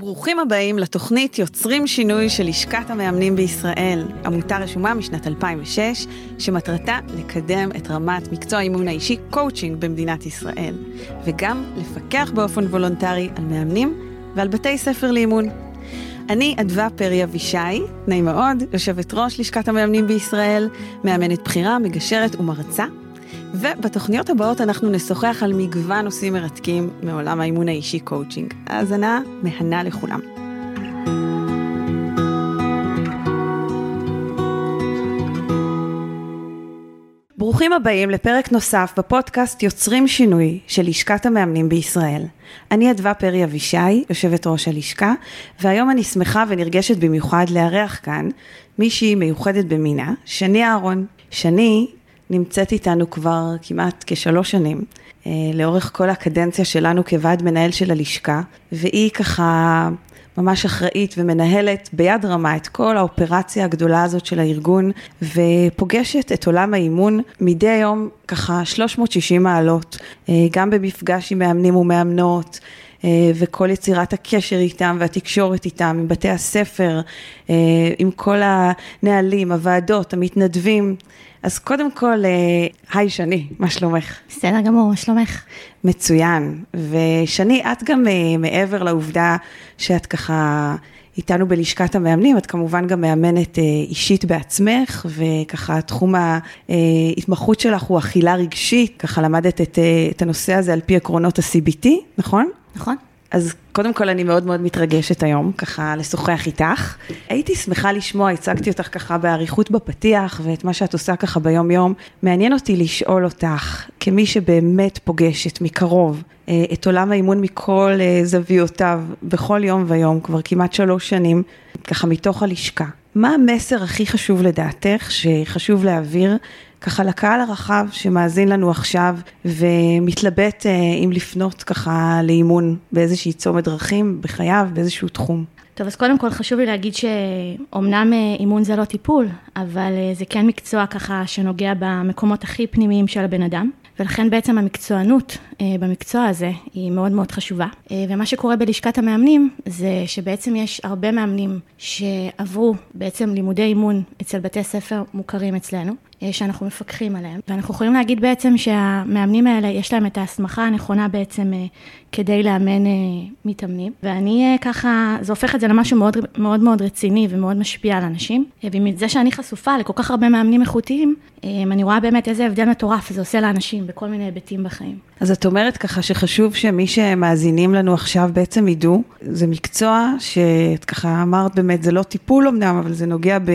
ברוכים הבאים לתוכנית יוצרים שינוי של לשכת המאמנים בישראל, עמותה רשומה משנת 2006, שמטרתה לקדם את רמת מקצוע האימון האישי קואוצ'ינג במדינת ישראל, וגם לפקח באופן וולונטרי על מאמנים ועל בתי ספר לאימון. אני אדווה פרי אבישי, נעים מאוד, יושבת ראש לשכת המאמנים בישראל, מאמנת בכירה, מגשרת ומרצה. ובתוכניות הבאות אנחנו נשוחח על מגוון נושאים מרתקים מעולם האימון האישי קואוצ'ינג. האזנה מהנה לכולם. ברוכים הבאים לפרק נוסף בפודקאסט יוצרים שינוי של לשכת המאמנים בישראל. אני אדווה פרי אבישי, יושבת ראש הלשכה, והיום אני שמחה ונרגשת במיוחד לארח כאן מישהי מיוחדת במינה, שני אהרון. שני נמצאת איתנו כבר כמעט כשלוש שנים, אה, לאורך כל הקדנציה שלנו כוועד מנהל של הלשכה, והיא ככה ממש אחראית ומנהלת ביד רמה את כל האופרציה הגדולה הזאת של הארגון, ופוגשת את עולם האימון מדי יום ככה 360 מעלות, אה, גם במפגש עם מאמנים ומאמנות. אה, וכל יצירת הקשר איתם והתקשורת איתם, עם בתי הספר, עם כל הנהלים, הוועדות, המתנדבים. אז קודם כל, אה, היי שני, מה שלומך? בסדר גמור, מה שלומך? מצוין. ושני, את גם אה, מעבר לעובדה שאת ככה איתנו בלשכת המאמנים, את כמובן גם מאמנת אה, אישית בעצמך, וככה תחום ההתמחות שלך הוא אכילה רגשית, ככה למדת את, את הנושא הזה על פי עקרונות ה-CBT, נכון? נכון. אז קודם כל אני מאוד מאוד מתרגשת היום, ככה לשוחח איתך. הייתי שמחה לשמוע, הצגתי אותך ככה באריכות בפתיח, ואת מה שאת עושה ככה ביום יום. מעניין אותי לשאול אותך, כמי שבאמת פוגשת מקרוב אה, את עולם האימון מכל אה, זוויותיו, בכל יום ויום, כבר כמעט שלוש שנים, ככה מתוך הלשכה. מה המסר הכי חשוב לדעתך, שחשוב להעביר ככה לקהל הרחב שמאזין לנו עכשיו ומתלבט אה, אם לפנות ככה לאימון באיזושהי צומת דרכים בחייו, באיזשהו תחום. טוב, אז קודם כל חשוב לי להגיד שאומנם אה, אימון זה לא טיפול, אבל אה, זה כן מקצוע ככה שנוגע במקומות הכי פנימיים של הבן אדם. ולכן בעצם המקצוענות במקצוע הזה היא מאוד מאוד חשובה. ומה שקורה בלשכת המאמנים זה שבעצם יש הרבה מאמנים שעברו בעצם לימודי אימון אצל בתי ספר מוכרים אצלנו, אה, שאנחנו מפקחים עליהם. ואנחנו יכולים להגיד בעצם שהמאמנים האלה, יש להם את ההסמכה הנכונה בעצם אה, כדי לאמן אה, מתאמנים. ואני ככה, זה הופך את זה למשהו מאוד מאוד, מאוד רציני ומאוד משפיע על אנשים. ומזה שאני חשופה לכל כך הרבה מאמנים איכותיים, אני רואה באמת איזה הבדל מטורף זה עושה לאנשים בכל מיני היבטים בחיים. אז את אומרת ככה שחשוב שמי שמאזינים לנו עכשיו בעצם ידעו, זה מקצוע שאת ככה אמרת באמת, זה לא טיפול אמנם, אבל זה נוגע ב,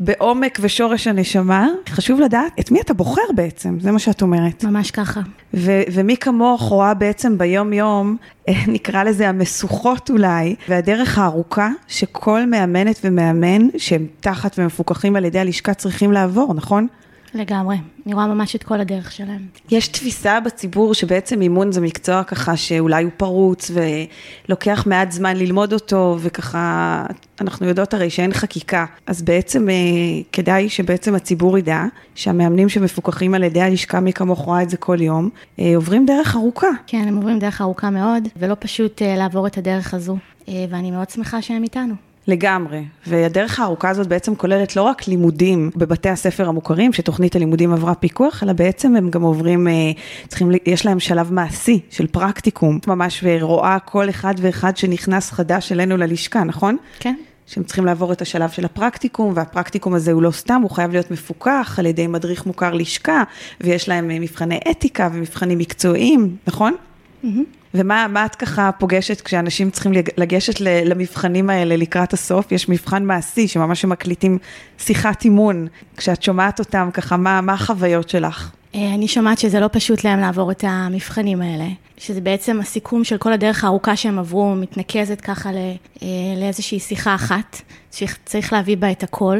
בעומק ושורש הנשמה. חשוב לדעת את מי אתה בוחר בעצם, זה מה שאת אומרת. ממש ככה. ו- ומי כמוך רואה בעצם ביום יום, אה, נקרא לזה המשוכות אולי, והדרך הארוכה שכל מאמנת ומאמן שהם תחת ומפוקחים על ידי הלשכה צריכים לעבור, נכון? לגמרי, אני רואה ממש את כל הדרך שלהם. יש תפיסה בציבור שבעצם אימון זה מקצוע ככה שאולי הוא פרוץ ולוקח מעט זמן ללמוד אותו וככה, אנחנו יודעות הרי שאין חקיקה, אז בעצם אה, כדאי שבעצם הציבור ידע שהמאמנים שמפוקחים על ידי הלשכה, מי כמוך רואה את זה כל יום, אה, עוברים דרך ארוכה. כן, הם עוברים דרך ארוכה מאוד, ולא פשוט אה, לעבור את הדרך הזו, ואני מאוד שמחה שהם איתנו. לגמרי, והדרך הארוכה הזאת בעצם כוללת לא רק לימודים בבתי הספר המוכרים, שתוכנית הלימודים עברה פיקוח, אלא בעצם הם גם עוברים, אה, צריכים, יש להם שלב מעשי של פרקטיקום, ממש ורואה כל אחד ואחד שנכנס חדש אלינו ללשכה, נכון? כן. שהם צריכים לעבור את השלב של הפרקטיקום, והפרקטיקום הזה הוא לא סתם, הוא חייב להיות מפוקח על ידי מדריך מוכר לשכה, ויש להם אה, מבחני אתיקה ומבחנים מקצועיים, נכון? Mm-hmm. ומה את ככה פוגשת כשאנשים צריכים לגשת למבחנים האלה לקראת הסוף? יש מבחן מעשי שממש מקליטים שיחת אימון. כשאת שומעת אותם ככה, מה, מה החוויות שלך? אה, אני שומעת שזה לא פשוט להם לעבור את המבחנים האלה, שזה בעצם הסיכום של כל הדרך הארוכה שהם עברו, מתנקזת ככה אה, לאיזושהי שיחה אחת, שצריך להביא בה את הכל,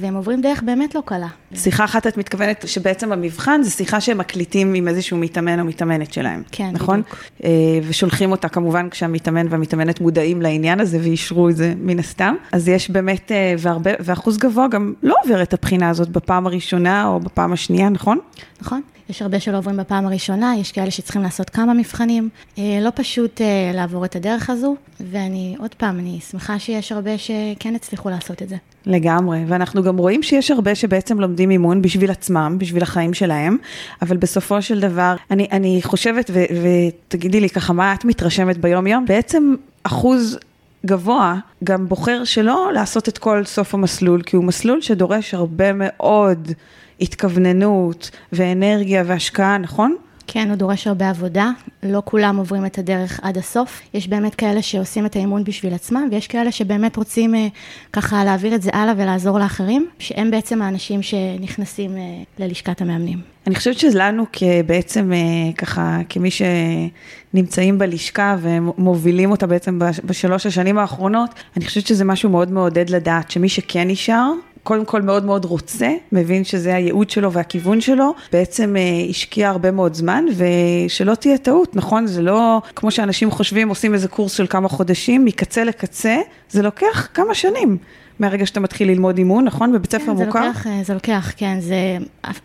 והם עוברים דרך באמת לא קלה. שיחה אחת את מתכוונת שבעצם המבחן זה שיחה שהם מקליטים עם איזשהו מתאמן או מתאמנת שלהם, כן, נכון? בדיוק. ושולחים אותה כמובן כשהמתאמן והמתאמנת מודעים לעניין הזה ואישרו את זה מן הסתם. אז יש באמת, והרבה, ואחוז גבוה גם לא עובר את הבחינה הזאת בפעם הראשונה או בפעם השנייה, נכון? נכון. יש הרבה שלא עוברים בפעם הראשונה, יש כאלה שצריכים לעשות כמה מבחנים. אה, לא פשוט אה, לעבור את הדרך הזו, ואני, עוד פעם, אני שמחה שיש הרבה שכן הצליחו לעשות את זה. לגמרי, ואנחנו גם רואים שיש הרבה שבעצם לומדים אימון בשביל עצמם, בשביל החיים שלהם, אבל בסופו של דבר, אני, אני חושבת, ו, ותגידי לי ככה, מה את מתרשמת ביום-יום? בעצם אחוז גבוה גם בוחר שלא לעשות את כל סוף המסלול, כי הוא מסלול שדורש הרבה מאוד התכווננות ואנרגיה והשקעה, נכון? כן, הוא דורש הרבה עבודה, לא כולם עוברים את הדרך עד הסוף. יש באמת כאלה שעושים את האימון בשביל עצמם, ויש כאלה שבאמת רוצים אה, ככה להעביר את זה הלאה ולעזור לאחרים, שהם בעצם האנשים שנכנסים אה, ללשכת המאמנים. אני חושבת שלנו בעצם אה, ככה, כמי שנמצאים בלשכה ומובילים אותה בעצם בשלוש השנים האחרונות, אני חושבת שזה משהו מאוד מעודד לדעת שמי שכן נשאר, קודם כל מאוד מאוד רוצה, מבין שזה הייעוד שלו והכיוון שלו, בעצם אה, השקיע הרבה מאוד זמן, ושלא תהיה טעות, נכון? זה לא כמו שאנשים חושבים, עושים איזה קורס של כמה חודשים, מקצה לקצה, זה לוקח כמה שנים. מהרגע שאתה מתחיל ללמוד אימון, נכון? בבית ספר כן, מוכר? זה לוקח, זה לוקח, כן. זה,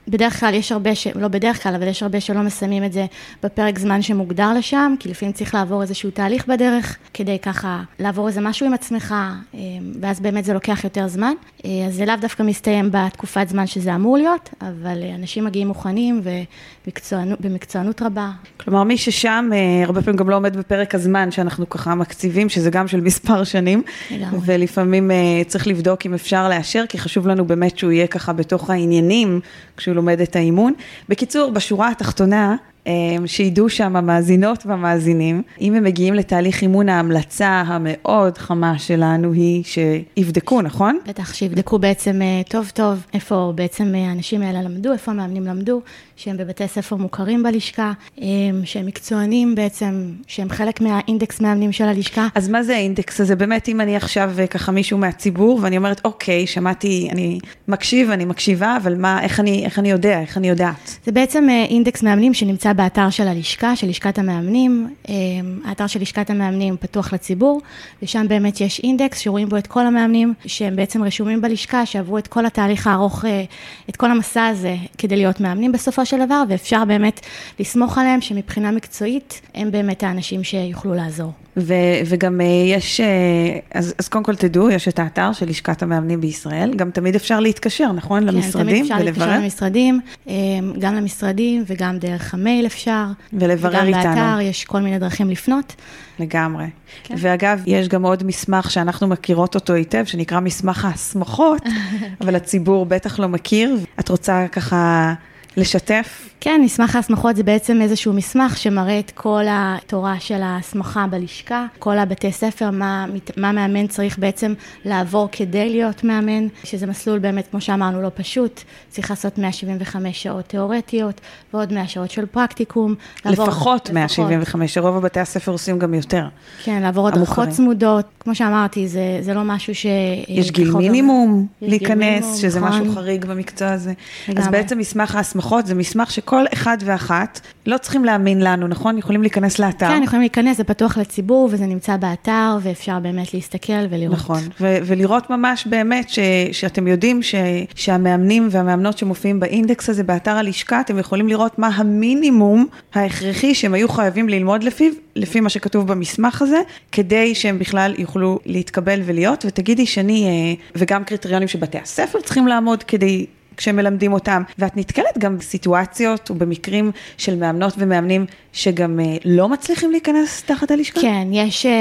בדרך כלל יש הרבה, ש, לא בדרך כלל, אבל יש הרבה שלא מסיימים את זה בפרק זמן שמוגדר לשם, כי לפעמים צריך לעבור איזשהו תהליך בדרך, כדי ככה לעבור איזה משהו עם עצמך, אה, ואז באמת זה לוקח יותר זמן. אה, אז זה לאו דווקא מסתיים בתקופת זמן שזה אמור להיות, אבל אה, אנשים מגיעים מוכנים ובמקצוענות רבה. כלומר, מי ששם, הרבה פעמים גם לא עומד בפרק הזמן שאנחנו ככה מקציבים, שזה גם של מספר שנים, לגמרי. ולפעמים צריך צריך לבדוק אם אפשר לאשר, כי חשוב לנו באמת שהוא יהיה ככה בתוך העניינים כשהוא לומד את האימון. בקיצור, בשורה התחתונה, שידעו שם המאזינות והמאזינים, אם הם מגיעים לתהליך אימון, ההמלצה המאוד חמה שלנו היא שיבדקו, נכון? בטח, שיבדקו בעצם אה, טוב טוב איפה בעצם אה, האנשים האלה למדו, איפה המאמנים למדו, שהם בבתי ספר מוכרים בלשכה, אמ, שהם מקצוענים בעצם, שהם חלק מהאינדקס מאמנים של הלשכה. אז מה זה האינדקס הזה? באמת, אם אני עכשיו אה, ככה מישהו מהציבור, ואני אומרת, אוקיי, שמעתי, אני מקשיב, אני מקשיבה, אבל מה, איך אני, איך אני יודע, איך אני יודעת? זה בעצם אינדקס מאמנים שנמצא באתר של הלשכה, של לשכת המאמנים. אמ, האתר של לשכת המאמנים פתוח לציבור, ושם באמת יש אינדקס שרואים בו את כל המאמנים שהם בעצם רשומים בלשכה, שעברו את כל התהליך הארוך, אה, את כל המסע הזה כדי להיות מאמנים בסופו של דבר, ואפשר באמת לסמוך עליהם שמבחינה מקצועית הם באמת האנשים שיוכלו לעזור. ו, וגם אה, יש, אה, אז, אז קודם כל תדעו, יש את האתר של לשכת המאמנים בישראל, גם תמיד אפשר להתקשר, נכון? כן, למשרדים ולברר? כן, תמיד אפשר להתקשר למשרדים, אה, גם למשרדים וגם דרך המייל אפשר. ולברר איתנו. וגם באתר יש כל מיני דרכים לפנות. לגמרי. כן. ואגב, יש גם עוד מסמך שאנחנו מכירות אותו היטב, שנקרא מסמך ההסמכות, אבל הציבור בטח לא מכיר. את רוצה ככה... לשתף? כן, מסמך ההסמכות זה בעצם איזשהו מסמך שמראה את כל התורה של ההסמכה בלשכה, כל הבתי ספר, מה, מה מאמן צריך בעצם לעבור כדי להיות מאמן, שזה מסלול באמת, כמו שאמרנו, לא פשוט, צריך לעשות 175 שעות תיאורטיות ועוד 100 שעות של פרקטיקום. לעבור, לפחות 175, רוב הבתי הספר עושים גם יותר. כן, לעבור הדרכות צמודות, כמו שאמרתי, זה, זה לא משהו ש... יש גיל מינימום להיכנס, מינימום, שזה נכון. משהו חריג במקצוע הזה. לגמרי. אז בעצם מסמך ההסמכות... ההסמכות זה מסמך שכל אחד ואחת לא צריכים להאמין לנו, נכון? יכולים להיכנס לאתר. כן, יכולים להיכנס, זה פתוח לציבור וזה נמצא באתר ואפשר באמת להסתכל ולראות. נכון, ו- ולראות ממש באמת ש- שאתם יודעים ש- שהמאמנים והמאמנות שמופיעים באינדקס הזה באתר הלשכה, אתם יכולים לראות מה המינימום ההכרחי שהם היו חייבים ללמוד לפיו, לפי מה שכתוב במסמך הזה, כדי שהם בכלל יוכלו להתקבל ולהיות. ותגידי שאני, אה, וגם קריטריונים שבתי הספר צריכים לעמוד כדי כשמלמדים אותם, ואת נתקלת גם בסיטואציות ובמקרים של מאמנות ומאמנים שגם אה, לא מצליחים להיכנס תחת הלשכה? כן, יש אה,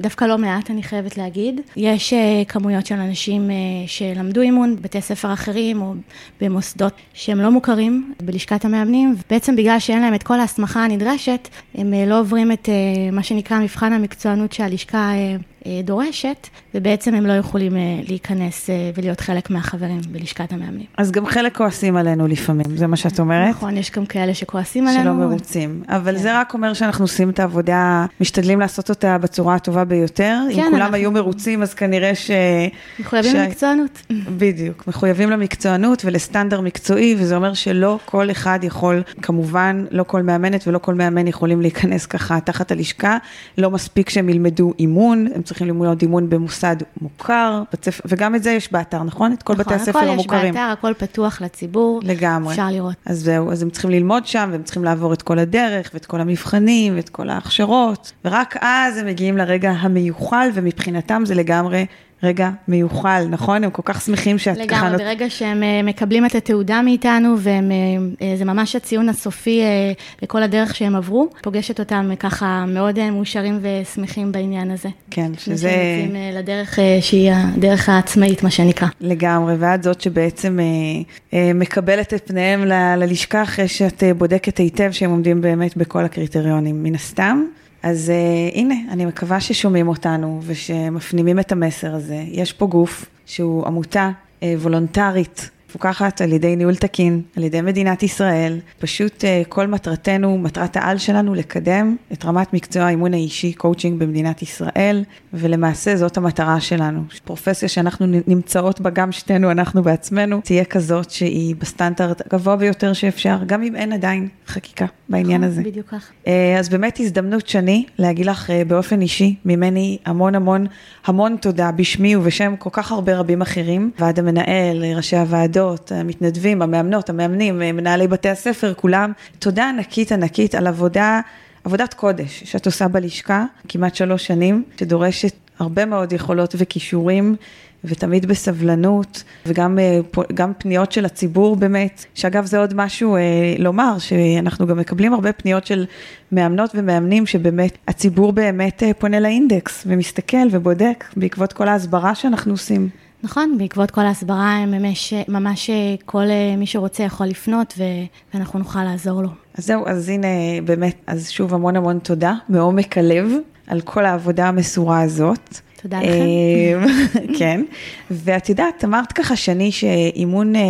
דווקא לא מעט, אני חייבת להגיד. יש אה, כמויות של אנשים שלמדו אימון בבתי ספר אחרים או במוסדות שהם לא מוכרים בלשכת המאמנים, ובעצם בגלל שאין להם את כל ההסמכה הנדרשת, הם לא עוברים את מה שנקרא מבחן המקצוענות שהלשכה דורשת, ובעצם הם לא יכולים להיכנס ולהיות חלק מהחברים בלשכת המאמנים. אז גם חלק כועסים עלינו לפעמים, זה מה שאת אומרת? נכון, יש גם כאלה שכועסים עלינו. שלא מרוצים. אבל כן. זה רק אומר שאנחנו עושים את העבודה, משתדלים לעשות אותה בצורה הטובה ביותר. כן, אם כולם אנחנו... היו מרוצים, אז כנראה ש... מחויבים ש... למקצוענות. בדיוק, מחויבים למקצוענות ולסטנדר מקצועי, וזה אומר שלא כל אחד יכול, כמובן, לא כל מאמנת ולא כל מאמן יכולים להיכנס ככה תחת הלשכה. לא מספיק שהם ילמדו אימון, הם צריכים... צריכים ללמוד אימון במוסד מוכר, בצפ... וגם את זה יש באתר, נכון? את כל נכון, בתי הספר הכל המוכרים. יש באתר, הכל פתוח לציבור. לגמרי. אפשר לראות. אז זהו, אז הם צריכים ללמוד שם, והם צריכים לעבור את כל הדרך, ואת כל המבחנים, ואת כל ההכשרות, ורק אז הם מגיעים לרגע המיוחל, ומבחינתם זה לגמרי רגע מיוחל, נכון? הם כל כך שמחים שאת ככה... לגמרי, ברגע שהם אה, מקבלים את התעודה מאיתנו, וזה ממש הציון הסופי אה, לכל הדרך שהם עברו, פוגשת אותם אה, ככה מאוד אה, מאושרים ושמחים בעניין הזה. כן, שזה... שהם יוצאים אה, לדרך אה, שהיא הדרך העצמאית, מה שנקרא. לגמרי, ואת זאת שבעצם אה, אה, מקבלת את פניהם ל- ללשכה אחרי שאת אה, בודקת היטב שהם עומדים באמת בכל הקריטריונים, מן הסתם. אז אה, הנה, אני מקווה ששומעים אותנו ושמפנימים את המסר הזה. יש פה גוף שהוא עמותה אה, וולונטרית. מפוקחת על ידי ניהול תקין, על ידי מדינת ישראל. פשוט אה, כל מטרתנו, מטרת העל שלנו, לקדם את רמת מקצוע האימון האישי, קואוצ'ינג במדינת ישראל, ולמעשה זאת המטרה שלנו. פרופסיה שאנחנו נמצאות בה, גם שתינו, אנחנו בעצמנו, תהיה כזאת שהיא בסטנדרט הגבוה ביותר שאפשר, גם אם אין עדיין חקיקה בעניין הזה. בדיוק כך. אה, אז באמת הזדמנות שני להגיד לך אה, באופן אישי, ממני המון המון המון תודה בשמי ובשם כל כך הרבה רבים אחרים, ועד המנהל, ראשי הוועדות, המתנדבים, המאמנות, המאמנים, מנהלי בתי הספר, כולם. תודה ענקית ענקית על עבודה, עבודת קודש שאת עושה בלשכה, כמעט שלוש שנים, שדורשת הרבה מאוד יכולות וכישורים. ותמיד בסבלנות, וגם אה, פניות של הציבור באמת, שאגב זה עוד משהו אה, לומר, שאנחנו גם מקבלים הרבה פניות של מאמנות ומאמנים, שבאמת הציבור באמת אה, פונה לאינדקס ומסתכל ובודק בעקבות כל ההסברה שאנחנו עושים. נכון, בעקבות כל ההסברה, ממש, ממש כל אה, מי שרוצה יכול לפנות, ו- ואנחנו נוכל לעזור לו. אז זהו, אז הנה באמת, אז שוב המון המון תודה מעומק הלב על כל העבודה המסורה הזאת. תודה לכם. אה, כן, ואת יודעת, אמרת ככה שני שאימון אה,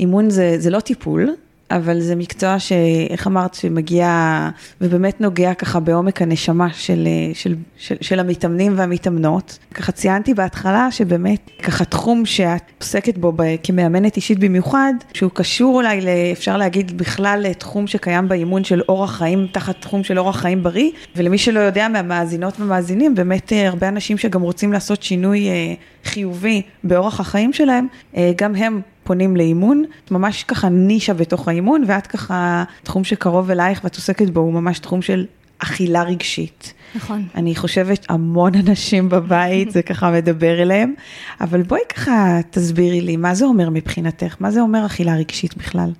אימון זה, זה לא טיפול, אבל זה מקצוע שאיך אמרת, שמגיע ובאמת נוגע ככה בעומק הנשמה של, של, של, של המתאמנים והמתאמנות. ככה ציינתי בהתחלה שבאמת ככה תחום שאת עוסקת בו כמאמנת אישית במיוחד, שהוא קשור אולי, ל- אפשר להגיד בכלל לתחום שקיים באימון של אורח חיים, תחת תחום של אורח חיים בריא, ולמי שלא יודע מהמאזינות ומאזינים, באמת אה, הרבה אנשים שגם רוצים לעשות שינוי אה, חיובי באורח החיים שלהם, אה, גם הם פונים לאימון, ממש ככה נישה בתוך האימון, ואת ככה, תחום שקרוב אלייך ואת עוסקת בו הוא ממש תחום של אכילה רגשית. נכון. אני חושבת המון אנשים בבית, זה ככה מדבר אליהם, אבל בואי ככה תסבירי לי, מה זה אומר מבחינתך? מה זה אומר אכילה רגשית בכלל?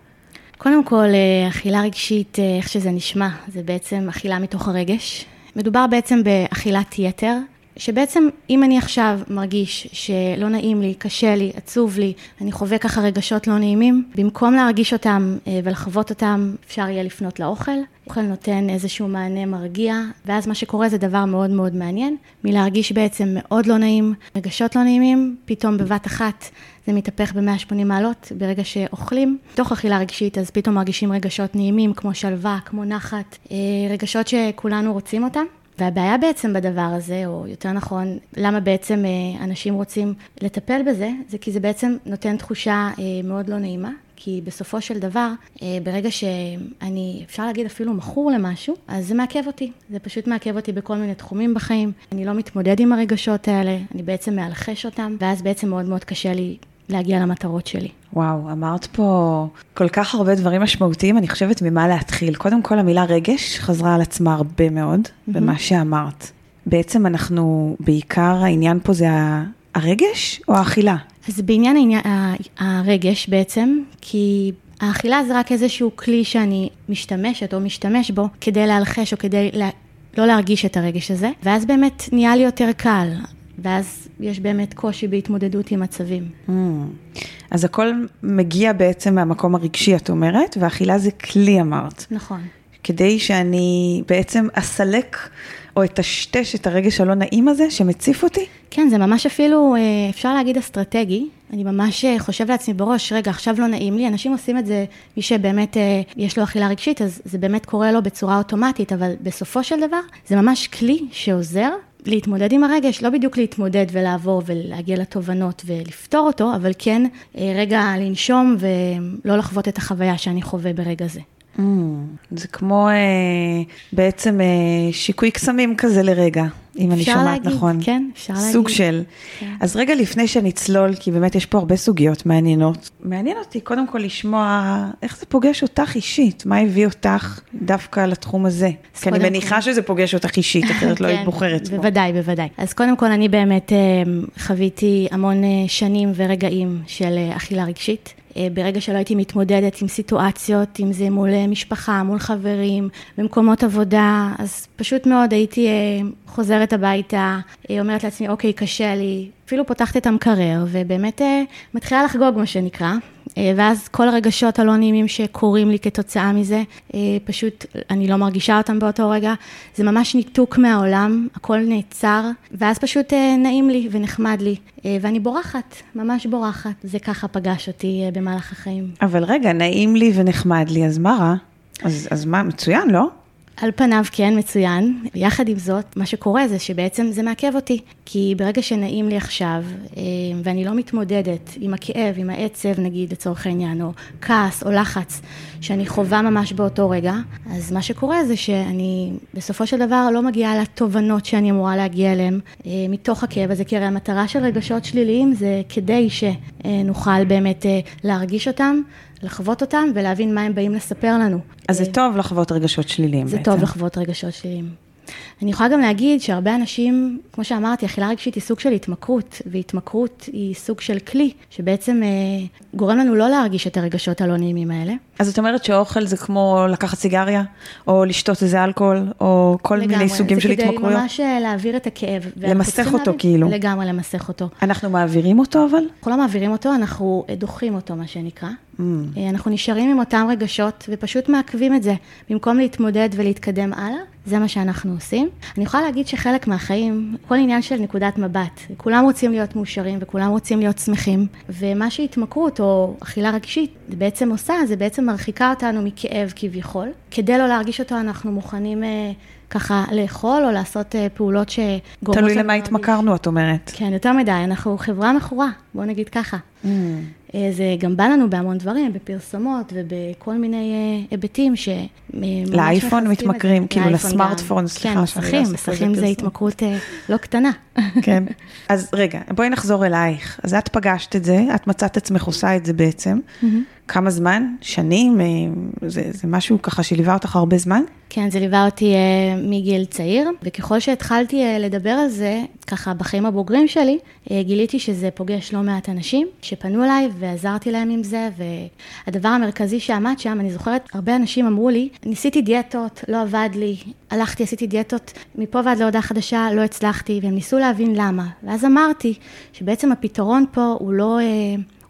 קודם כל, אה, אכילה רגשית, אה, איך שזה נשמע, זה בעצם אכילה מתוך הרגש. מדובר בעצם באכילת יתר, שבעצם אם אני עכשיו מרגיש שלא נעים לי, קשה לי, עצוב לי, אני חווה ככה רגשות לא נעימים, במקום להרגיש אותם אה, ולחוות אותם, אפשר יהיה לפנות לאוכל. אוכל נותן איזשהו מענה מרגיע, ואז מה שקורה זה דבר מאוד מאוד מעניין, מלהרגיש בעצם מאוד לא נעים, רגשות לא נעימים, פתאום בבת אחת זה מתהפך ב-180 מעלות ברגע שאוכלים. תוך אכילה רגשית, אז פתאום מרגישים רגשות נעימים, כמו שלווה, כמו נחת, אה, רגשות שכולנו רוצים אותם. והבעיה בעצם בדבר הזה, או יותר נכון, למה בעצם אה, אנשים רוצים לטפל בזה, זה כי זה בעצם נותן תחושה אה, מאוד לא נעימה. כי בסופו של דבר, אה, ברגע שאני, אפשר להגיד אפילו מכור למשהו, אז זה מעכב אותי. זה פשוט מעכב אותי בכל מיני תחומים בחיים. אני לא מתמודד עם הרגשות האלה, אני בעצם מאלחש אותם, ואז בעצם מאוד מאוד קשה לי להגיע למטרות שלי. וואו, אמרת פה כל כך הרבה דברים משמעותיים, אני חושבת ממה להתחיל. קודם כל, המילה רגש חזרה על עצמה הרבה מאוד במה שאמרת. בעצם אנחנו, בעיקר העניין פה זה הרגש או האכילה? אז בעניין העניין, הרגש בעצם, כי האכילה זה רק איזשהו כלי שאני משתמשת או משתמש בו כדי להלחש או כדי לה, לא להרגיש את הרגש הזה, ואז באמת נהיה לי יותר קל, ואז יש באמת קושי בהתמודדות עם מצבים. Mm. אז הכל מגיע בעצם מהמקום הרגשי, את אומרת, ואכילה זה כלי, אמרת. נכון. כדי שאני בעצם אסלק או אטשטש את הרגש הלא נעים הזה שמציף אותי? כן, זה ממש אפילו, אה, אפשר להגיד אסטרטגי. אני ממש אה, חושב לעצמי בראש, רגע, עכשיו לא נעים לי. אנשים עושים את זה, מי שבאמת אה, יש לו אכילה רגשית, אז זה באמת קורה לו בצורה אוטומטית, אבל בסופו של דבר, זה ממש כלי שעוזר להתמודד עם הרגש, לא בדיוק להתמודד ולעבור ולהגיע לתובנות ולפתור אותו, אבל כן אה, רגע לנשום ולא לחוות את החוויה שאני חווה ברגע זה. Mm, זה כמו אה, בעצם אה, שיקוי קסמים כזה לרגע. אם אני שומעת להגיד, נכון. כן, אפשר להגיד. סוג של. כן. אז רגע לפני שנצלול, כי באמת יש פה הרבה סוגיות מעניינות, מעניין אותי קודם כל לשמוע איך זה פוגש אותך אישית, מה הביא אותך דווקא לתחום הזה. כי אני מניחה כל- שזה פוגש אותך אישית, אחרת לא היית כן, בוחרת בו. בוודאי, בוודאי. אז קודם כל, אני באמת אה, חוויתי המון אה, שנים ורגעים של אה, אכילה רגשית. אה, ברגע שלא הייתי מתמודדת עם סיטואציות, אם זה מול אה, משפחה, מול חברים, במקומות עבודה, אז פשוט מאוד הייתי אה, חוזרת הביתה, אומרת לעצמי, אוקיי, קשה לי, אפילו פותחת את המקרר, ובאמת אה, מתחילה לחגוג, מה שנקרא. אה, ואז כל הרגשות הלא נעימים שקורים לי כתוצאה מזה, אה, פשוט אני לא מרגישה אותם באותו רגע. זה ממש ניתוק מהעולם, הכל נעצר, ואז פשוט נעים לי ונחמד לי, ואני בורחת, ממש בורחת. זה ככה פגש אותי במהלך החיים. אבל רגע, נעים לי ונחמד לי, אז מה רע? אז, אז מה, מצוין, לא? על פניו כן, מצוין. יחד עם זאת, מה שקורה זה שבעצם זה מעכב אותי. כי ברגע שנעים לי עכשיו, אה, ואני לא מתמודדת עם הכאב, עם העצב נגיד, לצורך העניין, או כעס או לחץ, שאני חווה ממש באותו רגע, אז מה שקורה זה שאני בסופו של דבר לא מגיעה לתובנות שאני אמורה להגיע אליהן אה, מתוך הכאב הזה, כי הרי המטרה של רגשות שליליים זה כדי שנוכל באמת אה, להרגיש אותם. לחוות אותם ולהבין מה הם באים לספר לנו. אז זה אה, טוב לחוות רגשות שליליים זה בעצם. טוב לחוות רגשות שליליים. אני יכולה גם להגיד שהרבה אנשים, כמו שאמרתי, אכילה רגשית היא סוג של התמכרות, והתמכרות היא סוג של כלי, שבעצם אה, גורם לנו לא להרגיש את הרגשות הלא נעימים האלה. אז את אומרת שאוכל זה כמו לקחת סיגריה, או לשתות איזה אלכוהול, או כל מיני סוגים של זה כדי התמכרויות? ממש אה, להעביר את הכאב. למסך אותו, להבין- כאילו. לגמרי למסך אותו. אנחנו מעבירים אותו אבל? אנחנו לא מעבירים אותו, אנחנו אה, דוחים אותו, מה שנקרא. Mm. אה, אנחנו נשארים עם אותם רגשות ופשוט מעכבים את זה. במקום להתמודד ולהתקדם הלאה, זה מה שאנחנו עושים. אני יכולה להגיד שחלק מהחיים, כל עניין של נקודת מבט. כולם רוצים להיות מאושרים וכולם רוצים להיות שמחים, ומה שהתמכרות או אכילה רגשית בעצם עושה, זה בעצם מרחיקה אותנו מכאב כביכול. כדי לא להרגיש אותו, אנחנו מוכנים אה, ככה לאכול או לעשות אה, פעולות שגורמות תלוי למה התמכרנו, את אומרת. כן, יותר מדי, אנחנו חברה מכורה, בואו נגיד ככה. Mm. אה, זה גם בא לנו בהמון דברים, בפרסומות ובכל מיני אה, היבטים ש... ממש לאייפון. מתמכרים, כאילו. לסמארטפון, סליחה כן, מסכים, מסכים זה. התמכרות אה, לא קטנה. כן. אז רגע, בואי נחזור אלייך. אז את פגשת את זה, את מצאת עצמך עושה את זה בעצם. כמה זמן? שנים? אה, זה, זה משהו ככה שליווה אותך הרבה זמן? כן, זה ליווה אותי אה, מגיל צעיר, וככל שהתחלתי אה, לדבר על זה, ככה בחיים הבוגרים שלי, אה, גיליתי שזה פוגש לא מעט אנשים שפנו אליי ועזרתי להם עם זה, והדבר המרכזי שעמד שם, אני זוכרת, הרבה אנשים אמרו לי, ניסיתי דיאטות, לא עבד לי, הלכתי, עשיתי דיאטות מפה ועד להודעה חדשה, לא הצלחתי, והם ניסו להבין למה. ואז אמרתי שבעצם הפתרון פה הוא לא... אה,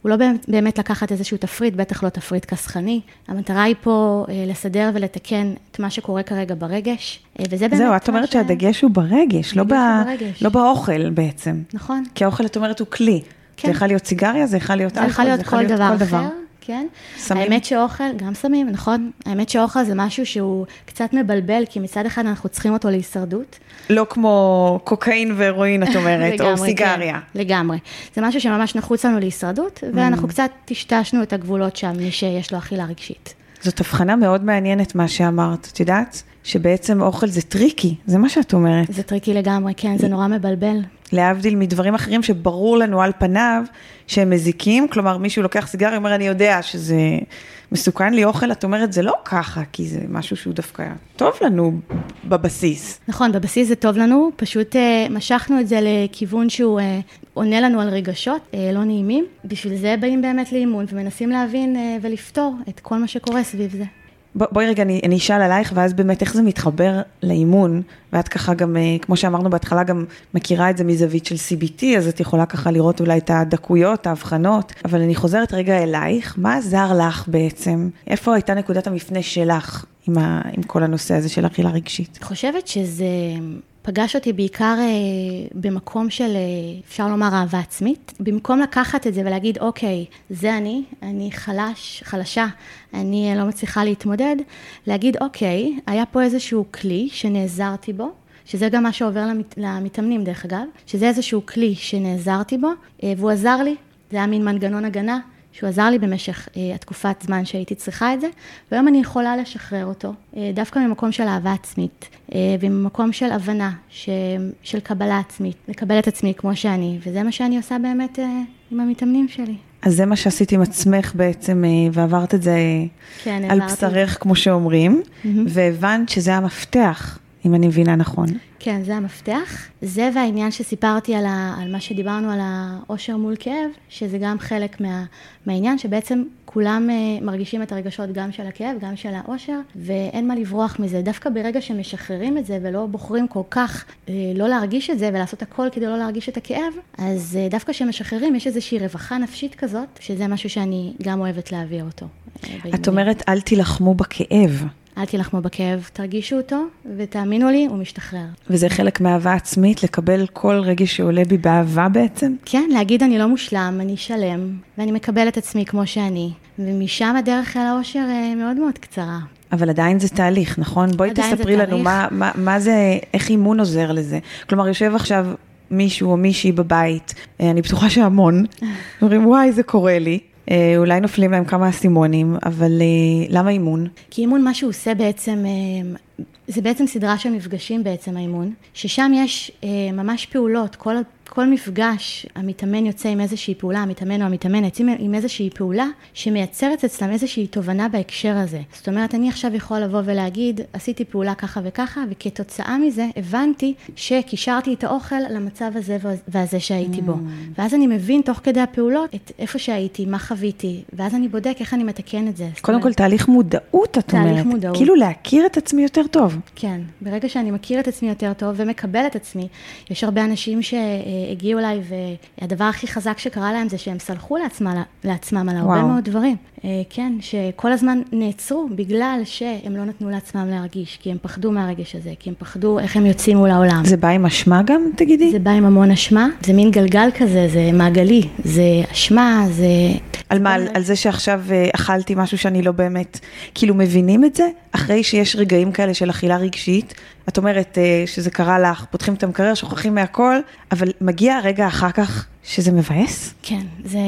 הוא לא באמת- לקחת איזשהו תפריט, בטח לא תפריט כסחני. המטרה היא פה אה, לסדר ולתקן את מה שקורה כרגע ברגש, אה, וזה באמת... זהו, את אומרת ש- שהדגש הוא ברגש, לא, ב... ברגש. לא באוכל בעצם. נכון. כי האוכל, את אומרת, הוא כלי. כן. זה יכול להיות סיגריה, זה יכול להיות זה יכול להיות כל דבר אחר, כן. סמים? האמת שאוכל, גם סמים, נכון. האמת שאוכל זה משהו שהוא קצת מבלבל, כי מצד אחד אנחנו צריכים אותו להישרדות. לא כמו קוקאין והרואין, את אומרת, או לגמרי, סיגריה. כן, לגמרי. זה משהו שממש נחוץ לנו להישרדות, Mm. ואנחנו קצת טשטשנו את הגבולות שם, מי שיש לו אכילה רגשית. זאת הבחנה מאוד מעניינת מה שאמרת, את יודעת? שבעצם אוכל זה טריקי, זה מה שאת אומרת. זה טריקי לגמרי, כן, זה נורא מבלבל. להבדיל מדברים אחרים שברור לנו על פניו שהם מזיקים, כלומר מישהו לוקח סיגריה, אומר אני יודע שזה מסוכן לי אוכל, את אומרת זה לא ככה, כי זה משהו שהוא דווקא טוב לנו בבסיס. נכון, בבסיס זה טוב לנו, פשוט אה, משכנו את זה לכיוון שהוא אה, עונה לנו על רגשות אה, לא נעימים. בשביל זה באים באמת לאימון ומנסים להבין ולפתור את כל מה שקורה סביב זה. בואי רגע, אני, אני אשאל עלייך, ואז באמת איך זה מתחבר לאימון, ואת ככה גם, אה, כמו שאמרנו בהתחלה, גם מכירה את זה מזווית של CBT, אז את יכולה ככה לראות אולי את הדקויות, ההבחנות, אבל אני חוזרת רגע אלייך, מה עזר לך בעצם? איפה הייתה נקודת המפנה שלך עם, ה, עם כל הנושא הזה של אכילה רגשית? אני חושבת שזה פגש אותי בעיקר אה, במקום של, אה, אפשר לומר, אהבה עצמית. במקום לקחת את זה ולהגיד, אוקיי, זה אני, אני חלש, חלשה, אני אה, לא מצליחה להתמודד, להגיד, אוקיי, היה פה איזשהו כלי שנעזרתי בו. שזה גם מה שעובר למת, למתאמנים דרך אגב, שזה איזשהו כלי שנעזרתי בו, אה, והוא עזר לי, זה היה מין מנגנון הגנה שהוא עזר לי במשך אה, התקופת זמן שהייתי צריכה את זה, והיום אני יכולה לשחרר אותו, אה, דווקא ממקום של אהבה עצמית, אה, וממקום של הבנה, ש, של קבלה עצמית, לקבל את עצמי כמו שאני, וזה מה שאני עושה באמת אה, עם המתאמנים שלי. אז זה מה שעשית עם עצמך בעצם, אה, ועברת את זה כן, על. בשרך, כמו שאומרים, מהמם. והבנת שזה המפתח, אם אני מבינה נכון. כן, זה המפתח. זה והעניין שסיפרתי על, ה, על מה שדיברנו על האושר מול כאב, שזה גם חלק מה, מהעניין, שבעצם כולם אה, מרגישים את הרגשות גם של הכאב, גם של האושר, ואין מה לברוח מזה. דווקא ברגע שמשחררים את זה ולא בוחרים כל כך אה, לא להרגיש את זה ולעשות הכל כדי לא להרגיש את הכאב, אז אה, דווקא כשמשחררים יש איזושהי רווחה נפשית כזאת, שזה משהו שאני גם אוהבת להעביר אותו. את. אומרת, אל תילחמו בכאב, אל תילחמו בכאב, תרגישו אותו, ותאמינו לי, הוא משתחרר. וזה חלק מאהבה עצמית, לקבל כל רגש שעולה בי באהבה בעצם? כן, להגיד אני לא מושלם, אני שלם, ואני מקבל את עצמי כמו שאני. ומשם הדרך אל האושר אה, מאוד מאוד קצרה. אבל עדיין זה תהליך, נכון? בואי תספרי לנו. מה, מה, מה זה, איך אימון עוזר לזה. כלומר, יושב עכשיו מישהו או מישהי בבית, אה, אני בטוחה שהמון, אומרים, וואי, זה קורה לי. אה, אולי נופלים להם כמה אסימונים, אבל אה, למה אימון? כי אימון, מה שהוא עושה בעצם, אה, זה בעצם סדרה של מפגשים בעצם האימון, ששם יש ממש פעולות, כל, כל מפגש, המתאמן יוצא עם איזושהי פעולה, המתאמן או המתאמנת יוצאים עם איזושהי פעולה שמייצרת אצלם איזושהי תובנה בהקשר הזה. זאת אומרת, אני עכשיו יכול לבוא ולהגיד, עשיתי פעולה ככה וככה, וכתוצאה מזה הבנתי שקישרתי את האוכל למצב הזה והזה שהייתי בו. ואז אני מבין תוך כדי הפעולות את איפה שהייתי, מה חוויתי, ואז אני בודק איך אני מתקן את זה. קודם כל, תהליך מודעות, את תהליך אומרת. מודעות. כאילו להכיר את עצמי יותר טוב. כן, ברגע שאני מכיר את עצמי יותר טוב ומקבל את עצמי, יש הרבה אנשים שהגיעו אליי והדבר הכי חזק שקרה להם זה שהם סלחו לעצמם, לעצמם על הרבה וואו. מאוד דברים. אה, כן, שכל הזמן נעצרו בגלל שהם לא נתנו לעצמם להרגיש, כי הם פחדו מהרגש הזה, כי הם פחדו איך הם יוצאים מול העולם. זה בא עם אשמה גם, תגידי? זה בא עם המון אשמה, זה מין גלגל כזה, זה מעגלי, זה אשמה, זה... על מה, על, על זה שעכשיו אה, אכלתי משהו שאני לא באמת, כאילו מבינים את זה? אחרי שיש רגעים כאלה של אכילה רגשית, את אומרת אה, שזה קרה לך, פותחים את המקרר, שוכחים מהכל, אבל מגיע הרגע אחר כך שזה מבאס? כן, זה,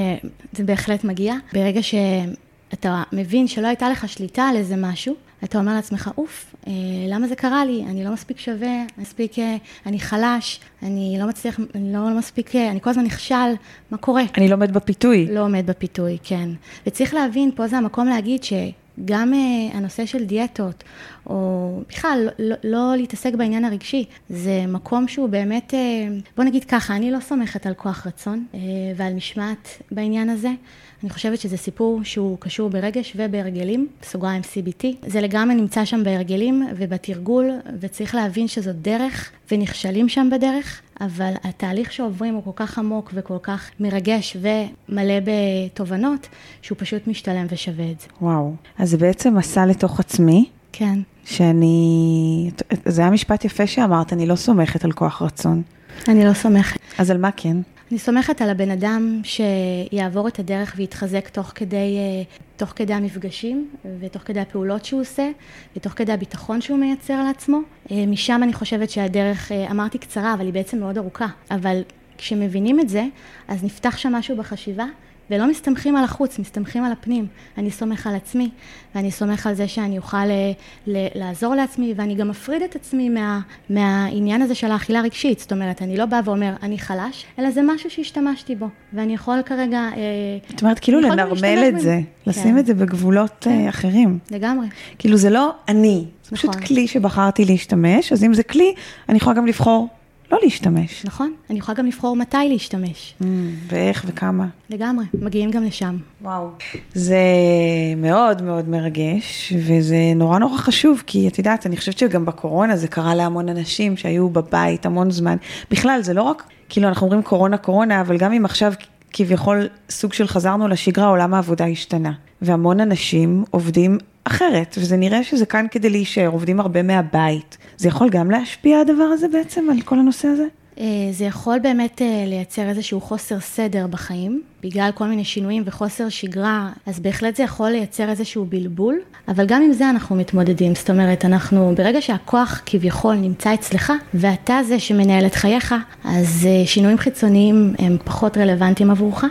זה בהחלט מגיע. ברגע שאתה מבין שלא הייתה לך שליטה על איזה משהו, אתה אומר לעצמך, אוף, אה, למה זה קרה לי? אני לא מספיק שווה, מספיק, אה, אני חלש, אני לא מצליח, אני לא מספיק, אה, אני כל הזמן נכשל, מה קורה? אני לא עומד בפיתוי. לא עומד בפיתוי, כן. וצריך להבין, פה זה המקום להגיד שגם אה, הנושא של דיאטות, או בכלל, לא, לא, לא להתעסק בעניין הרגשי, זה מקום שהוא באמת, אה, בוא נגיד ככה, אני לא סומכת על כוח רצון אה, ועל משמעת בעניין הזה. אני חושבת שזה סיפור שהוא קשור ברגש ובהרגלים, בסוגריים CBT. זה לגמרי נמצא שם בהרגלים ובתרגול, וצריך להבין שזו דרך, ונכשלים שם בדרך, אבל התהליך שעוברים הוא כל כך עמוק וכל כך מרגש ומלא בתובנות, שהוא פשוט משתלם ושווה את זה. וואו. אז בעצם מסע לתוך עצמי, כן, שאני... זה היה משפט יפה שאמרת, אני לא סומכת על כוח רצון. אני לא סומכת. אז על מה כן? אני סומכת על הבן אדם שיעבור את הדרך ויתחזק תוך כדי, אה, תוך כדי המפגשים ותוך כדי הפעולות שהוא עושה ותוך כדי הביטחון שהוא מייצר לעצמו. אה, משם אני חושבת שהדרך, אה, אמרתי קצרה, אבל היא בעצם מאוד ארוכה. אבל כשמבינים את זה, אז נפתח שם משהו בחשיבה. ולא מסתמכים על החוץ, מסתמכים על הפנים. אני סומך על עצמי, ואני סומך על זה שאני אוכל ל- ל- לעזור לעצמי, ואני גם אפריד את עצמי מה, מהעניין הזה של האכילה הרגשית. זאת אומרת, אני לא באה ואומר, אני חלש, אלא זה משהו שהשתמשתי בו, ואני יכול כרגע... אה, את אומרת, כאילו לנרמל את זה, בהם. לשים כן. את זה בגבולות אה, אחרים. לגמרי. כאילו זה לא אני, זה פשוט נכון. כלי שבחרתי להשתמש, אז אם זה כלי, אני יכולה גם לבחור לא להשתמש. נכון? אני יכולה גם לבחור מתי להשתמש. Mm, ואיך וכמה. לגמרי, מגיעים גם לשם. וואו. זה מאוד מאוד מרגש, וזה נורא נורא חשוב, כי את יודעת, אני חושבת שגם בקורונה זה קרה להמון אנשים שהיו בבית המון זמן. בכלל, זה לא רק, כאילו אנחנו אומרים קורונה, קורונה, אבל גם אם עכשיו כביכול סוג של חזרנו לשגרה, עולם העבודה השתנה. והמון אנשים עובדים אחרת, וזה נראה שזה כאן כדי להישאר, עובדים הרבה מהבית. זה יכול גם להשפיע הדבר הזה בעצם, על כל הנושא הזה? אה, זה יכול באמת אה, לייצר איזשהו חוסר סדר בחיים, בגלל כל מיני שינויים וחוסר שגרה, אז בהחלט זה יכול לייצר איזשהו בלבול, אבל גם עם זה אנחנו מתמודדים. זאת אומרת, אנחנו, ברגע שהכוח כביכול נמצא אצלך, ואתה זה שמנהל את חייך, אז אה, שינויים חיצוניים הם פחות רלוונטיים עבורך.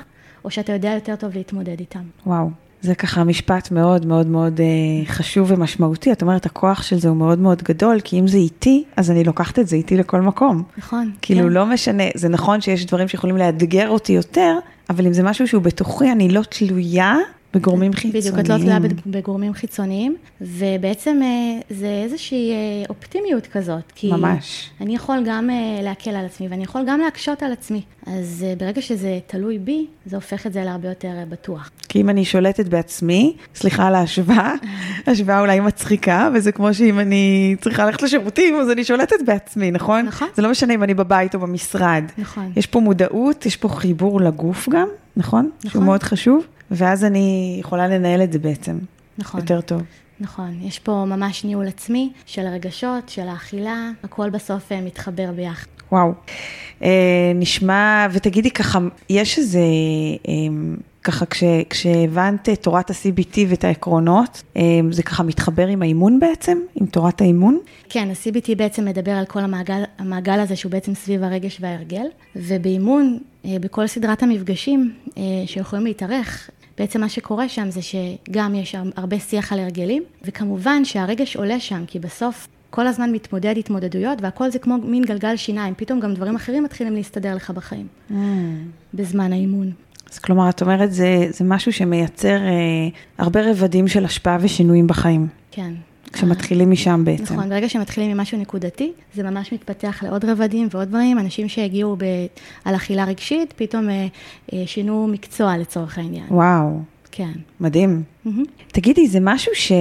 או שאתה יודע יותר טוב להתמודד איתם. וואו. זה ככה משפט מאוד מאוד מאוד אה, חשוב ומשמעותי. את אומרת, הכוח של זה הוא מאוד מאוד גדול, כי אם זה איתי, אז אני לוקחת את זה איתי לכל מקום. נכון. כאילו, כן. לא משנה, זה נכון שיש דברים שיכולים לאתגר אותי יותר, אבל אם זה משהו שהוא בתוכי, אני לא תלויה בגורמים חיצוניים. בדיוק, את לא תלויה בגורמים חיצוניים, ובעצם אה, זה איזושהי אה, אופטימיות כזאת. כי ממש. אני יכול גם אה, להקל על עצמי, ואני יכול גם להקשות על עצמי. אז ברגע שזה תלוי בי, זה הופך את זה להרבה יותר בטוח. כי אם אני שולטת בעצמי, סליחה על ההשוואה, השוואה אולי מצחיקה, וזה כמו שאם אני צריכה ללכת לשירותים, אז אני שולטת בעצמי, נכון? נכון. זה לא משנה אם אני בבית או במשרד. נכון. יש פה מודעות, יש פה חיבור לגוף גם, נכון? נכון. שהוא מאוד חשוב, ואז אני יכולה לנהל את זה בעצם. נכון. יותר טוב. נכון, יש פה ממש ניהול עצמי של הרגשות, של האכילה, הכל בסוף אה, מתחבר ביחד. וואו. אה, נשמע, ותגידי ככה, יש איזה, אה, ככה כש, כשהבנת את תורת ה-CBT ואת העקרונות, אה, זה ככה מתחבר עם האימון בעצם, עם תורת האימון? כן, ה-CBT בעצם מדבר על כל המעגל, המעגל הזה שהוא בעצם סביב הרגש וההרגל, ובאימון, אה, בכל סדרת המפגשים אה, שיכולים להתארך, בעצם מה שקורה שם זה שגם יש הרבה שיח על הרגלים, וכמובן שהרגש עולה שם, כי בסוף כל הזמן מתמודד התמודדויות, והכל זה כמו מין גלגל שיניים, פתאום גם דברים אחרים מתחילים להסתדר לך בחיים, Mm. בזמן האימון. אז כלומר, את אומרת, זה, זה משהו שמייצר אה, הרבה רבדים של השפעה ושינויים בחיים, כן. כשמתחילים משם בעצם. נכון, ברגע שמתחילים ממשהו נקודתי, זה ממש מתפתח לעוד רבדים ועוד דברים. אנשים שהגיעו ב, על אכילה רגשית, פתאום אה, אה, שינו מקצוע לצורך העניין. וואו, כן. מדהים. מהמם. תגידי, זה משהו ש...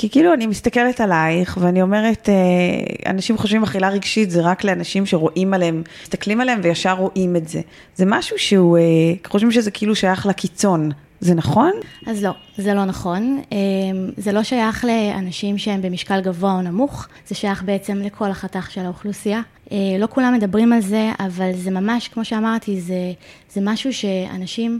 כי כאילו אני מסתכלת עלייך ואני אומרת, אה, אנשים חושבים אכילה רגשית זה רק לאנשים שרואים עליהם, מסתכלים עליהם וישר רואים את זה. זה משהו שהוא, אה, חושבים שזה כאילו שייך לקיצון, זה נכון? אז לא, זה לא נכון. אה, זה לא שייך לאנשים שהם במשקל גבוה או נמוך, זה שייך בעצם לכל החתך של האוכלוסייה. לא כולם מדברים על זה, אבל זה ממש, כמו שאמרתי, זה, זה משהו שאנשים,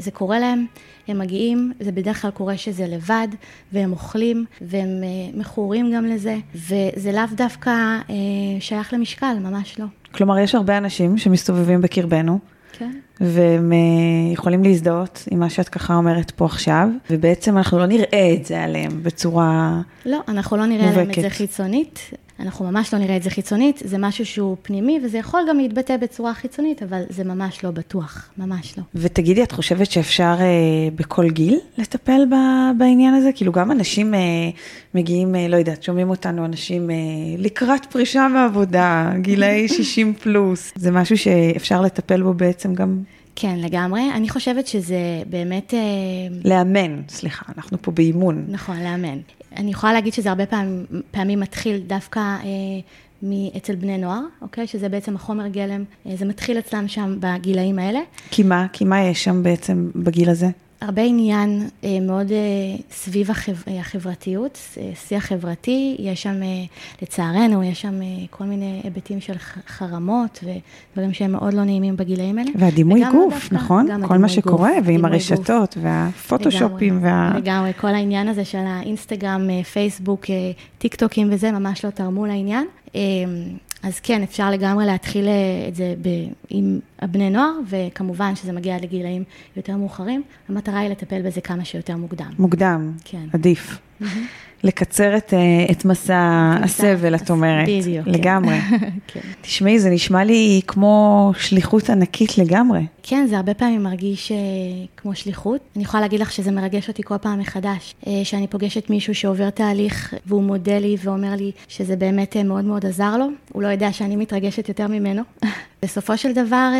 זה קורה להם, הם מגיעים, זה בדרך כלל קורה שזה לבד, והם אוכלים, והם אה, מכורים גם לזה, וזה לאו דווקא אה, שייך למשקל, ממש לא. כלומר, יש הרבה אנשים שמסתובבים בקרבנו, כן. והם אה, יכולים להזדהות עם מה שאת ככה אומרת פה עכשיו, ובעצם אנחנו לא נראה את זה עליהם בצורה... לא, אנחנו לא נראה להם את מובהקת. זה חיצונית, אנחנו ממש לא נראה את זה חיצונית, זה משהו שהוא פנימי, וזה יכול גם להתבטא בצורה חיצונית, אבל זה ממש לא בטוח, ממש לא. ותגידי, את חושבת שאפשר אה, בכל גיל לטפל ב, בעניין הזה? כאילו גם אנשים אה, מגיעים, אה, לא יודעת, שומעים אותנו אנשים אה, לקראת פרישה מעבודה, גילאי 60 פלוס, זה משהו שאפשר לטפל בו בעצם גם כן, לגמרי. אני חושבת שזה באמת, אה, לאמן, סליחה, אנחנו פה באימון. נכון, לאמן. אני יכולה להגיד שזה הרבה פעמים, פעמים מתחיל דווקא אה, אצל בני נוער, אוקיי? שזה בעצם החומר גלם, אה, זה מתחיל אצלם שם בגילאים האלה. כי מה? כי מה יש שם בעצם בגיל הזה? הרבה עניין אה, מאוד אה, סביב. אה, החברתיות, שיח חברתי, יש שם, לצערנו, יש שם כל מיני היבטים של חרמות ודברים שהם מאוד לא נעימים בגילאים האלה. והדימוי גוף, דווקא- נכון? כל מה שקורה, גוף, ועם הרשתות, והפוטושופים, לגמרי, וה... לגמרי, כל העניין הזה של האינסטגרם, פייסבוק, טיק טוקים וזה, ממש לא תרמו לעניין. אז כן, אפשר לגמרי להתחיל אה, את זה ב, עם הבני נוער, וכמובן שזה מגיע לגילאים יותר מאוחרים. המטרה היא לטפל בזה כמה שיותר מוקדם. מוקדם, כן. עדיף. לקצר את, אה, את מסע הסבל, את אומרת. בדיוק. לגמרי. כן. תשמעי, זה נשמע לי כמו שליחות ענקית לגמרי. כן, זה הרבה פעמים מרגיש אה, כמו שליחות. אני יכולה להגיד לך שזה מרגש אותי כל פעם מחדש, אה, שאני פוגשת מישהו שעובר תהליך והוא מודה לי ואומר לי שזה באמת מאוד מאוד עזר לו. הוא לא יודע שאני מתרגשת יותר ממנו. בסופו של דבר,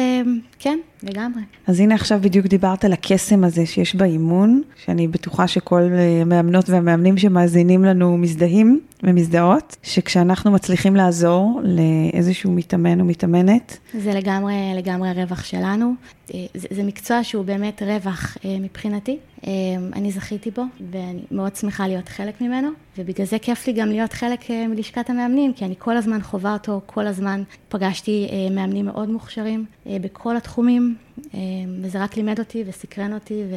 כן, לגמרי. אז הנה עכשיו בדיוק דיברת על הקסם הזה שיש באימון, שאני בטוחה שכל אה, המאמנות והמאמנים שמאזינים לנו מזדהים ומזדהות, שכשאנחנו מצליחים לעזור לאיזשהו מתאמן או מתאמנת, זה לגמרי, לגמרי הרווח שלנו. אה, זה, זה מקצוע שהוא באמת רווח אה, מבחינתי. אה, אני זכיתי בו, ואני מאוד שמחה להיות חלק ממנו, ובגלל זה כיף לי גם להיות חלק אה, מלשכת המאמנים, כי אני כל הזמן חווה אותו, כל הזמן פגשתי אה, מאמנים מאוד מוכשרים אה, בכל התחומים, אה, וזה רק לימד אותי וסקרן אותי, ו...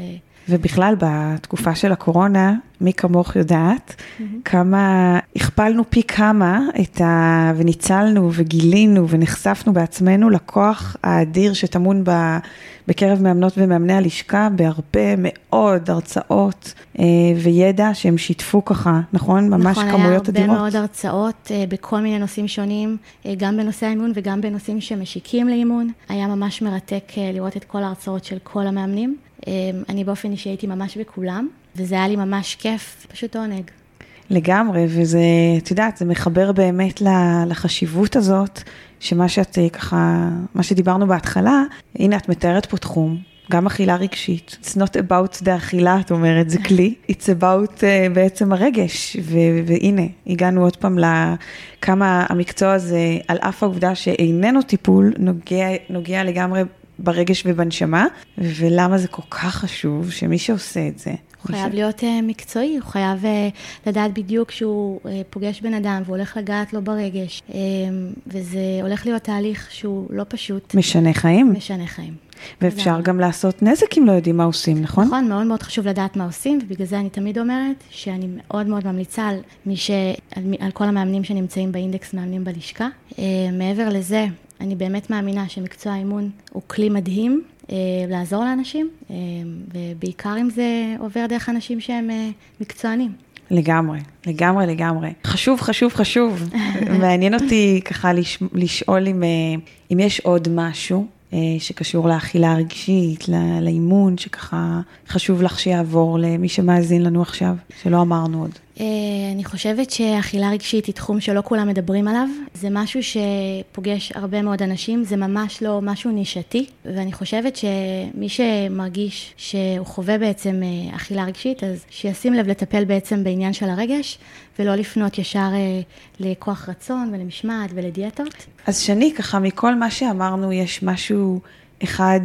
ובכלל בתקופה של הקורונה, מי כמוך יודעת, mm-hmm. כמה הכפלנו פי כמה את ה... וניצלנו וגילינו ונחשפנו בעצמנו לכוח האדיר שטמון ב... בקרב מאמנות ומאמני הלשכה בהרבה מאוד הרצאות אה, וידע שהם שיתפו ככה, נכון? ממש נכון, כמויות אדירות. נכון, היה הרבה מאוד הרצאות אה, בכל מיני נושאים שונים, אה, גם בנושא האימון וגם בנושאים שמשיקים לאימון. היה ממש מרתק אה, לראות את כל ההרצאות של כל המאמנים. אה, אני באופן אישי הייתי ממש בכולם, וזה היה לי ממש כיף, פשוט עונג. לגמרי, וזה, את יודעת, זה מחבר באמת לחשיבות הזאת, שמה שאת אה, ככה, מה שדיברנו בהתחלה, הנה את מתארת פה תחום, גם אכילה רגשית. It's not about the אכילה, את אומרת, זה כלי. It's about uh, בעצם הרגש. ו- והנה, הגענו עוד פעם לכמה המקצוע הזה, על אף העובדה שאיננו טיפול, נוגע, נוגע לגמרי ברגש ובנשמה, ולמה זה כל כך חשוב שמי שעושה את זה, הוא חייב להיות uh, מקצועי, הוא חייב uh, לדעת בדיוק שהוא uh, פוגש בן אדם והוא הולך לגעת לו ברגש, וזה הולך להיות תהליך שהוא לא פשוט. משנה חיים. משנה חיים. ואפשר גם לעשות נזק אם לא יודעים מה עושים, נכון? נכון, מאוד מאוד חשוב לדעת מה עושים, ובגלל זה אני תמיד אומרת שאני מאוד מאוד ממליצה על, מי ש... על, על כל המאמנים שנמצאים באינדקס מאמנים בלשכה. מעבר לזה, אני באמת מאמינה שמקצוע האימון הוא כלי מדהים אה, לעזור לאנשים, אה, ובעיקר אם זה עובר דרך אנשים שהם אה, מקצוענים. לגמרי, לגמרי, לגמרי. חשוב, חשוב, חשוב. מעניין אותי ככה לש, לשאול אם, אם יש עוד משהו שקשור לאכילה הרגשית, לאימון, שככה חשוב לך שיעבור למי שמאזין לנו עכשיו, שלא אמרנו עוד. אה, אני חושבת שאכילה רגשית היא תחום שלא כולם מדברים עליו. זה משהו שפוגש הרבה מאוד אנשים, זה ממש לא משהו נישתי, ואני חושבת שמי שמרגיש שהוא חווה בעצם אה, אכילה רגשית, אז שישים לב לטפל בעצם בעניין של הרגש, ולא לפנות ישר אה, לכוח רצון ולמשמעת ולדיאטות. אז שני, ככה מכל מה שאמרנו, יש משהו אחד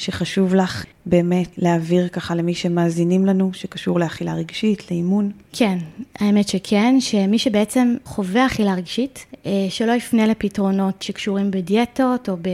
שחשוב לך באמת להעביר ככה למי שמאזינים לנו, שקשור לאכילה רגשית, לאימון? כן, האמת שכן, שמי שבעצם חווה אכילה רגשית, אה, שלא יפנה לפתרונות שקשורים בדיאטות או ב...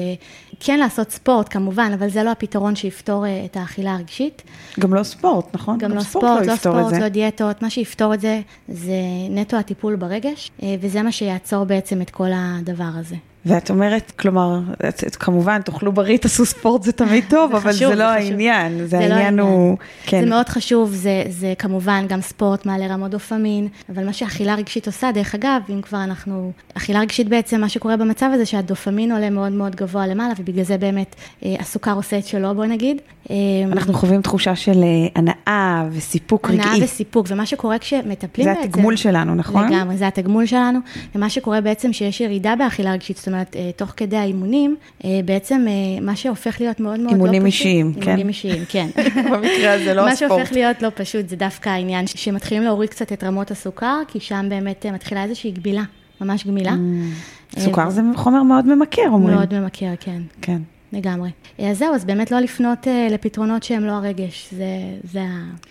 כן לעשות ספורט כמובן, אבל זה לא הפתרון שיפתור אה, את האכילה הרגשית. גם לא ספורט, נכון? גם, גם לא ספורט, ספורט, לא, לא ספורט, לא דיאטות, מה שיפתור את זה זה נטו הטיפול ברגש, אה, וזה מה שיעצור בעצם את כל הדבר הזה. ואת אומרת, כלומר, את, את, כמובן, תאכלו בריא, תעשו ספורט, זה תמיד טוב, זה אבל חשוב, זה לא זה העניין, זה, זה העניין לא הוא... כן. זה מאוד חשוב, זה, זה כמובן גם ספורט מעלה רמות דופמין, אבל מה שאכילה רגשית עושה, דרך אגב, אם כבר אנחנו... אכילה רגשית בעצם, מה שקורה במצב הזה, שהדופמין עולה מאוד מאוד גבוה למעלה, ובגלל זה באמת אה, הסוכר עושה את שלו, בוא נגיד. אה, אנחנו חווים תחושה של אה, הנאה וסיפוק רגעי. הנאה וסיפוק, ומה שקורה כשמטפלים זה בעצם... זה התגמול שלנו, נכון? לגמרי, זה התגמול שלנו, ומה שקורה בעצם שיש ירידה באכילה רגשית, זאת אומרת, אה, תוך כדי האימונים, אה, בעצם אה, מה שהופך להיות מאוד מאוד לא פשוט. אימונים אישיים, כן. אימונים אישיים, כן. במקרה הזה לא הספורט. מה שהופך להיות לא פשוט זה דווקא העניין שמתחילים להוריד קצת את רמות הסוכר, כי שם באמת מתחילה איזושהי גבילה, ממש גמילה. Mm. סוכר זה חומר מאוד ממכר, אומרים. מאוד ממכר, כן. כן. לגמרי. אז זהו, אז באמת לא לפנות uh, לפתרונות שהם לא הרגש, זה, זה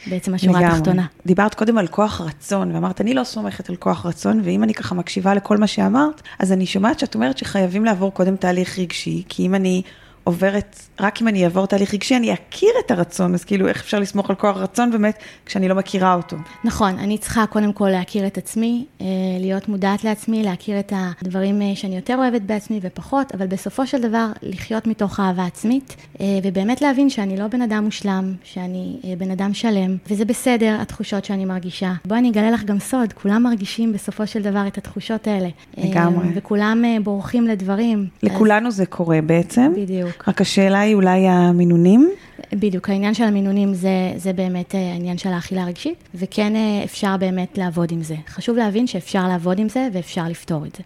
בעצם השורה לגמרי. התחתונה. דיברת קודם על כוח רצון, ואמרת, אני לא סומכת על כוח רצון, ואם אני ככה מקשיבה לכל מה שאמרת, אז אני שומעת שאת אומרת שחייבים לעבור קודם תהליך רגשי, כי אם אני עוברת, רק אם אני אעבור תהליך רגשי, אני אכיר את הרצון, אז כאילו, איך אפשר לסמוך על כוח רצון באמת, כשאני לא מכירה אותו? נכון, אני צריכה קודם כל להכיר את עצמי, אה, להיות מודעת לעצמי, להכיר את הדברים אה, שאני יותר אוהבת בעצמי ופחות, אבל בסופו של דבר, לחיות מתוך אהבה עצמית, אה, ובאמת להבין שאני לא בן אדם מושלם, שאני בן אדם שלם, וזה בסדר, התחושות שאני מרגישה. בואי אני אגלה לך גם סוד, כולם מרגישים בסופו של דבר את התחושות האלה. לגמרי. וכולם בורחים לדברים. לכולנו אז... זה קורה בעצם. בדיוק. בדיוק. רק השאלה היא אולי המינונים? בדיוק, העניין של המינונים זה, זה באמת אה, העניין של האכילה הרגשית, וכן אה, אפשר באמת לעבוד עם זה. חשוב להבין שאפשר לעבוד עם זה ואפשר לפתור את זה.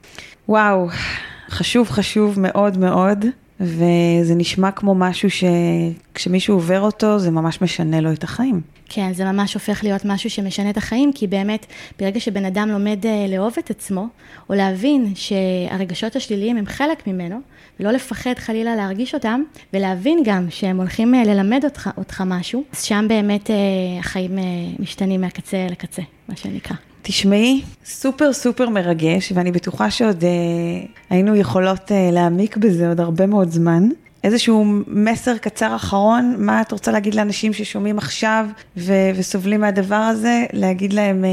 וואו, חשוב, חשוב מאוד מאוד. וזה נשמע כמו משהו שכשמישהו עובר אותו, זה ממש משנה לו את החיים. כן, זה ממש הופך להיות משהו שמשנה את החיים, כי באמת, ברגע שבן אדם לומד אה, לאהוב את עצמו, או להבין שהרגשות השליליים הם חלק ממנו, ולא לפחד חלילה להרגיש אותם, ולהבין גם שהם הולכים אה, ללמד אותך, אותך משהו, אז שם באמת אה, החיים משתנים מהקצה לקצה, מה שנקרא. תשמעי, סופר סופר מרגש, ואני בטוחה שעוד אה, היינו יכולות אה, להעמיק בזה עוד הרבה מאוד זמן. איזשהו מסר קצר אחרון, מה את רוצה להגיד לאנשים ששומעים עכשיו ו- וסובלים מהדבר הזה, להגיד להם אה,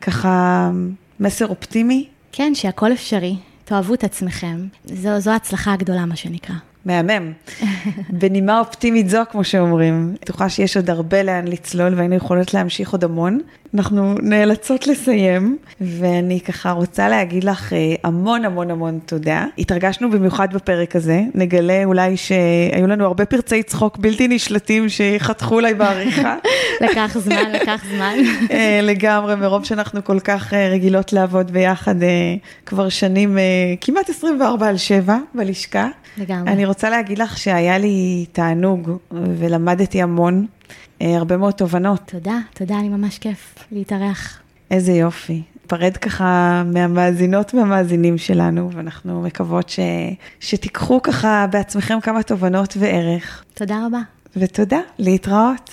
ככה מסר אופטימי? כן, שהכל אפשרי, תאהבו את עצמכם, זו, זו ההצלחה הגדולה, מה שנקרא. מהמם. בנימה אופטימית זו, כמו שאומרים, בטוחה שיש עוד הרבה לאן לצלול והיינו יכולות להמשיך עוד המון. אנחנו נאלצות לסיים, ואני ככה רוצה להגיד לך אה, המון המון המון תודה. התרגשנו במיוחד בפרק הזה, נגלה אולי שהיו לנו הרבה פרצי צחוק בלתי נשלטים שיחתכו אולי בעריכה. לקח זמן, לקח זמן. אה, לגמרי, מרוב שאנחנו כל כך אה, רגילות לעבוד ביחד כבר שנים, כמעט 24 על 7 בלשכה. לגמרי. רוצה להגיד לך שהיה לי תענוג ולמדתי המון, אה, הרבה מאוד תובנות. תודה, תודה, אני ממש כיף להתארח. איזה יופי. פרד ככה מהמאזינות והמאזינים שלנו, ואנחנו מקוות ש... שתיקחו ככה בעצמכם כמה תובנות וערך. תודה רבה. ותודה, להתראות.